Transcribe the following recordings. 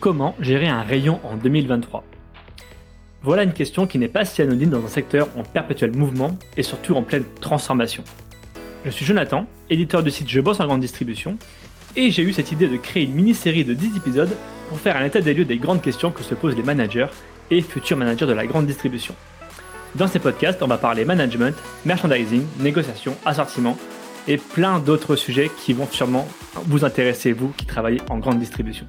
Comment gérer un rayon en 2023 Voilà une question qui n'est pas si anonyme dans un secteur en perpétuel mouvement et surtout en pleine transformation. Je suis Jonathan, éditeur du site Je bosse en grande distribution, et j'ai eu cette idée de créer une mini-série de 10 épisodes pour faire un état des lieux des grandes questions que se posent les managers et futurs managers de la grande distribution. Dans ces podcasts, on va parler management, merchandising, négociation, assortiment et plein d'autres sujets qui vont sûrement vous intéresser, vous qui travaillez en grande distribution.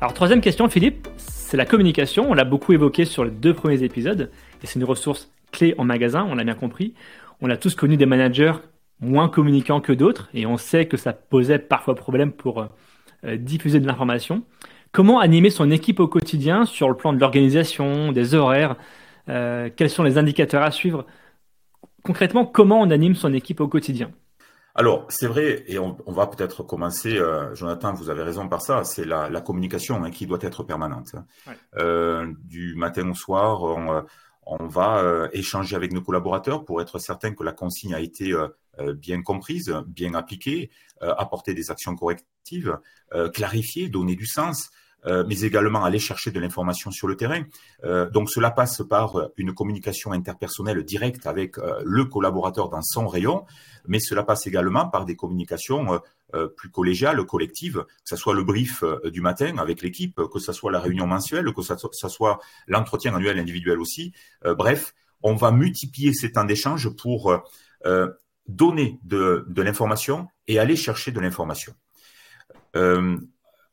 Alors troisième question, Philippe, c'est la communication. On l'a beaucoup évoqué sur les deux premiers épisodes et c'est une ressource clé en magasin, on l'a bien compris. On a tous connu des managers moins communicants que d'autres et on sait que ça posait parfois problème pour euh, diffuser de l'information. Comment animer son équipe au quotidien sur le plan de l'organisation, des horaires euh, Quels sont les indicateurs à suivre? Concrètement, comment on anime son équipe au quotidien? Alors, c'est vrai, et on, va peut-être commencer, euh, Jonathan, vous avez raison par ça, c'est la, communication hein, qui doit être permanente. Euh, du matin au soir, on, va échanger avec nos collaborateurs pour être certain que la consigne a été bien comprise, bien appliquée, apporter des actions correctives, clarifier, donner du sens. Euh, mais également aller chercher de l'information sur le terrain. Euh, donc cela passe par une communication interpersonnelle directe avec euh, le collaborateur dans son rayon, mais cela passe également par des communications plus collégiales, collectives, que ce soit le brief du matin avec l'équipe, que ce soit la réunion mensuelle, que ce soit l'entretien annuel individuel aussi. bref, on va multiplier ces temps d'échange pour donner de, de l'information et aller chercher de l'information.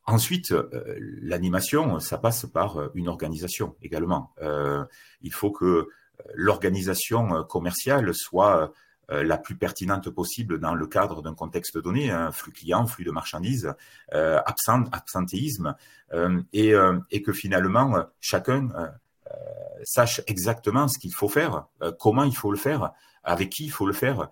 Ensuite, euh, l'animation, ça passe par euh, une organisation également. Euh, il faut que l'organisation commerciale soit la plus pertinente possible dans le cadre d'un contexte donné, un flux client, flux de marchandises, absent, absentéisme, et, et, que finalement chacun sache exactement ce qu'il faut faire, comment il faut le faire, avec qui il faut le faire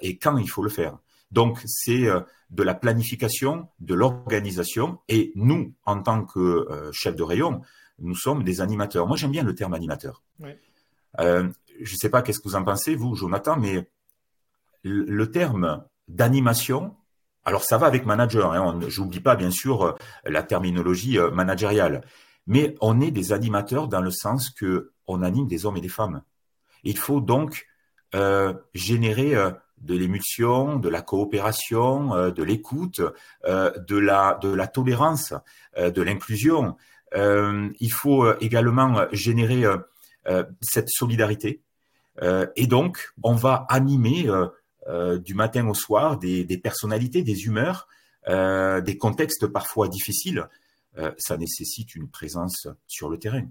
et quand il faut le faire. Donc, c'est euh, de la planification, de l'organisation. Et nous, en tant que euh, chef de rayon, nous sommes des animateurs. Moi, j'aime bien le terme animateur. Euh, je ne sais pas qu'est-ce que vous en pensez, vous, Jonathan, mais le terme d'animation, alors ça va avec manager. Hein, je n'oublie pas, bien sûr, la terminologie managériale. Mais on est des animateurs dans le sens que on anime des hommes et des femmes. Il faut donc générer de l'émulsion, de la coopération, euh, de l'écoute, euh, de la de la tolérance, euh, de l'inclusion. il faut également générer cette solidarité. et donc, on va animer du matin au soir des, des personnalités, des humeurs, des contextes parfois difficiles. ça nécessite une présence sur le terrain.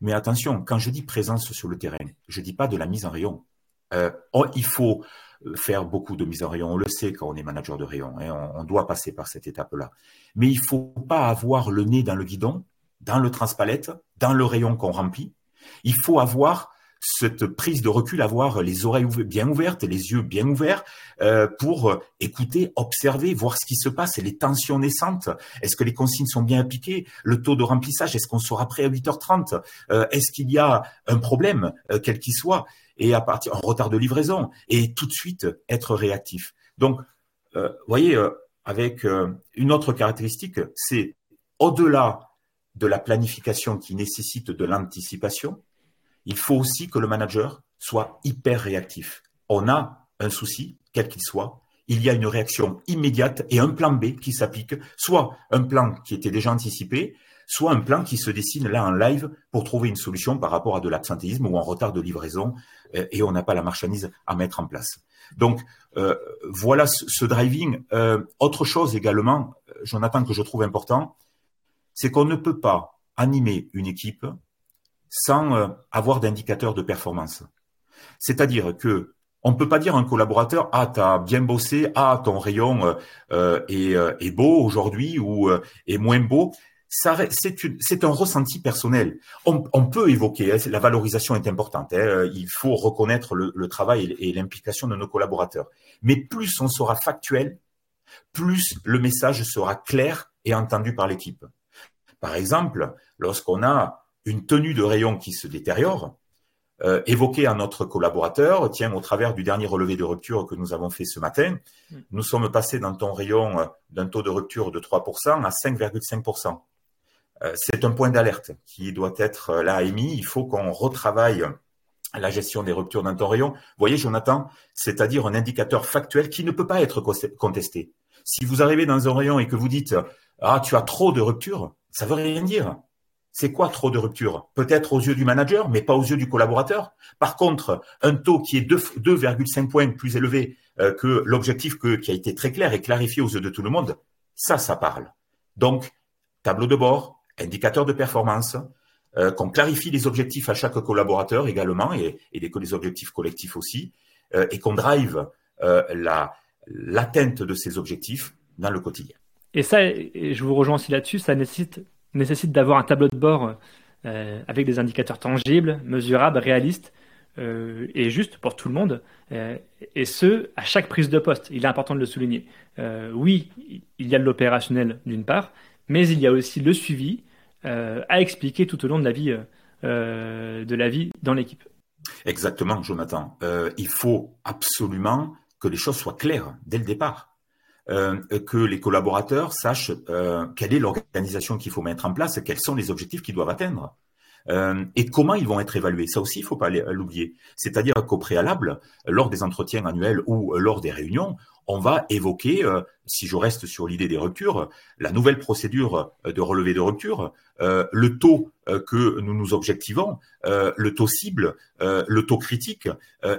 Mais attention, quand je dis présence sur le terrain, je dis pas de la mise en rayon. Il faut faire beaucoup de mise en rayon. On le sait quand on est manager de rayon. Hein, on, doit passer par cette étape-là. Mais il faut pas avoir le nez dans le guidon, dans le transpalette, dans le rayon qu'on remplit. Il faut avoir cette prise de recul, avoir les oreilles bien ouvertes, les yeux bien ouverts euh, pour écouter, observer, voir ce qui se passe, les tensions naissantes. Est-ce que les consignes sont bien appliquées? Le taux de remplissage, est-ce qu'on sera prêt à 8h30 euh, Est-ce qu'il y a un problème, euh, quel qu'il soit? Et à partir en retard de livraison et tout de suite être réactif. Donc, euh, voyez, euh, avec euh, une autre caractéristique, c'est au-delà de la planification qui nécessite de l'anticipation, il faut aussi que le manager soit hyper réactif. On a un souci, quel qu'il soit, il y a une réaction immédiate et un plan B qui s'applique, soit un plan qui était déjà anticipé, soit un plan qui se dessine là en live pour trouver une solution par rapport à de l'absentéisme ou un retard de livraison euh, et on n'a pas la marchandise à mettre en place. Donc euh, voilà ce, driving. Euh, autre chose également, Jonathan, que je trouve important, c'est qu'on ne peut pas animer une équipe sans avoir d'indicateurs de performance. C'est-à-dire que on ne peut pas dire à un collaborateur ah t'as bien bossé, ah ton rayon est, beau aujourd'hui ou est moins beau c'est un ressenti personnel. On, peut évoquer, hein, la valorisation est importante, hein, il faut reconnaître le, travail et, l'implication de nos collaborateurs. Mais plus on sera factuel, plus le message sera clair et entendu par l'équipe. Par exemple, lorsqu'on a une tenue de rayon qui se détériore, euh, évoquer à notre collaborateur, tiens, au travers du dernier relevé de rupture que nous avons fait ce matin, mm. nous sommes passés dans ton rayon euh, d'un taux de rupture de 3% à 5,5%. Euh, c'est un point d'alerte qui doit être euh, là émis. Il faut qu'on retravaille la gestion des ruptures rayon. Vous voyez, Jonathan, c'est-à-dire un indicateur factuel qui ne peut pas être contesté. Si vous arrivez dans un rayon et que vous dites ah tu as trop de ruptures, ça veut rien dire. C'est quoi trop de ruptures? Peut-être aux yeux du manager, mais pas aux yeux du collaborateur. Par contre, un taux qui est 2,5 points plus élevé euh, que l'objectif qui a été très clair et clarifié aux yeux de tout le monde, ça, ça parle. Donc, tableau de bord, indicateur de performance, euh, qu'on clarifie les objectifs à chaque collaborateur également et, et les, objectifs collectifs aussi, euh, et qu'on drive la l'atteinte de ces objectifs dans le quotidien. Et ça, je vous rejoins aussi là-dessus, ça nécessite d'avoir un tableau de bord euh, avec des indicateurs tangibles, mesurables, réalistes euh, et justes pour tout le monde, euh, et ce, à chaque prise de poste. Il est important de le souligner. oui, il y a de l'opérationnel d'une part, mais il y a aussi le suivi à expliquer tout au long de la vie, de la vie dans l'équipe. Exactement, Jonathan. il faut absolument que les choses soient claires dès le départ. Euh, que les collaborateurs sachent euh, quelle est l'organisation qu'il faut mettre en place, quels sont les objectifs qu'ils doivent atteindre. Euh, et comment ils vont être évalués? Ça aussi, il faut pas l'oublier. C'est-à-dire qu'au préalable, lors des entretiens annuels ou lors des réunions, on va évoquer, euh, si je reste sur l'idée des ruptures, la nouvelle procédure de relevé de rupture, euh, le taux que nous nous objectivons, le taux cible, le taux critique,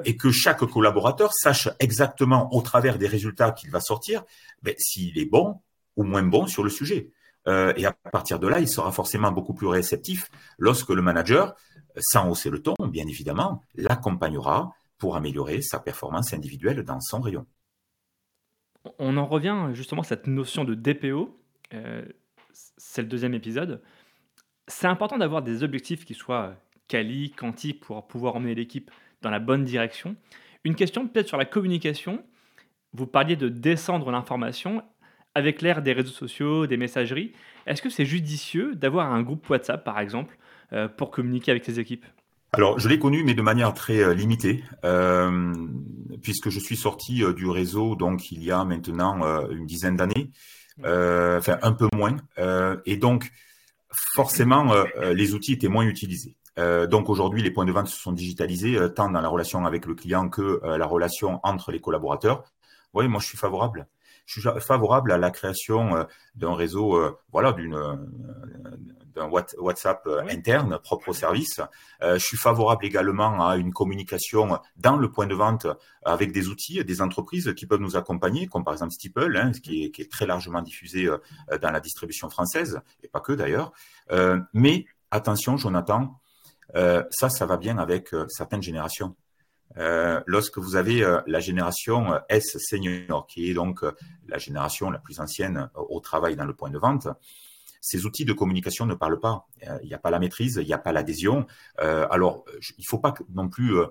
et que chaque collaborateur sache exactement au travers des résultats qu'il va sortir, ben, s'il est bon ou moins bon sur le sujet. Euh, et à partir de là, il sera forcément beaucoup plus réceptif lorsque le manager, sans hausser le ton, bien évidemment, l'accompagnera pour améliorer sa performance individuelle dans son rayon. On en revient justement à cette notion de DPO. Euh, c'est le deuxième épisode. C'est important d'avoir des objectifs qui soient quali, quanti, pour pouvoir emmener l'équipe dans la bonne direction. Une question peut-être sur la communication. Vous parliez de descendre l'information avec l'ère des réseaux sociaux, des messageries, est-ce que c'est judicieux d'avoir un groupe WhatsApp, par exemple, euh, pour communiquer avec ses équipes? Alors, je l'ai connu, mais de manière très euh, limitée, euh, puisque je suis sorti du réseau donc il y a maintenant une dizaine d'années, enfin un peu moins, et donc forcément les outils étaient moins utilisés. donc aujourd'hui, les points de vente se sont digitalisés, tant dans la relation avec le client que la relation entre les collaborateurs. Oui, moi je suis favorable je suis favorable à la création euh, d'un réseau, euh, voilà, d'une euh, d'un WhatsApp interne propre au service. je suis favorable également à une communication dans le point de vente avec des outils, des entreprises qui peuvent nous accompagner, comme par exemple Steeple, hein, qui, est, qui, est, très largement diffusé dans la distribution française, et pas que d'ailleurs. mais attention, Jonathan, ça, ça va bien avec certaines générations. Euh, lorsque vous avez euh, la génération euh, S senior, qui est donc la génération la plus ancienne au travail dans le point de vente, ces outils de communication ne parlent pas. Il n'y a pas la maîtrise, il n'y a pas l'adhésion. alors, il ne faut pas non plus euh,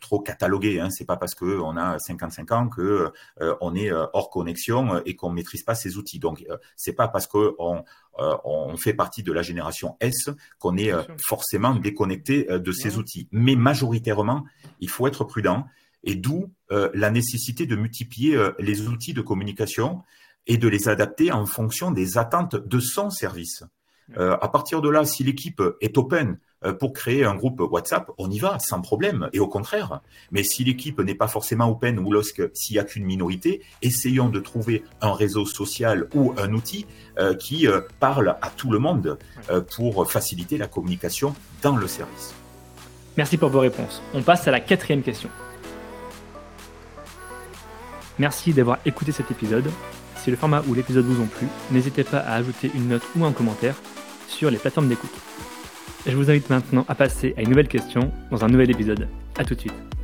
trop catalogué. Hein. C'est pas parce que on a 55 ans que euh, on est euh, hors connexion et qu'on maîtrise pas ces outils. Donc c'est pas parce que on, on fait partie de la génération S qu'on est forcément déconnecté de ces outils. Mais majoritairement, il faut être prudent et d'où la nécessité de multiplier les outils de communication et de les adapter en fonction des attentes de son service. À partir de là, si l'équipe est open euh, pour créer un groupe WhatsApp, on y va sans problème et au contraire. Mais si l'équipe n'est pas forcément open ou lorsque s'il n'y a qu'une minorité, essayons de trouver un réseau social ou un outil euh, qui euh, parle à tout le monde pour faciliter la communication dans le service. Merci pour vos réponses. On passe à la quatrième question. Merci d'avoir écouté cet épisode. Si le format ou l'épisode vous ont plu, n'hésitez pas à ajouter une note ou un commentaire sur les plateformes d'écoute. Je vous invite maintenant à passer à une nouvelle question dans un nouvel épisode. A tout de suite.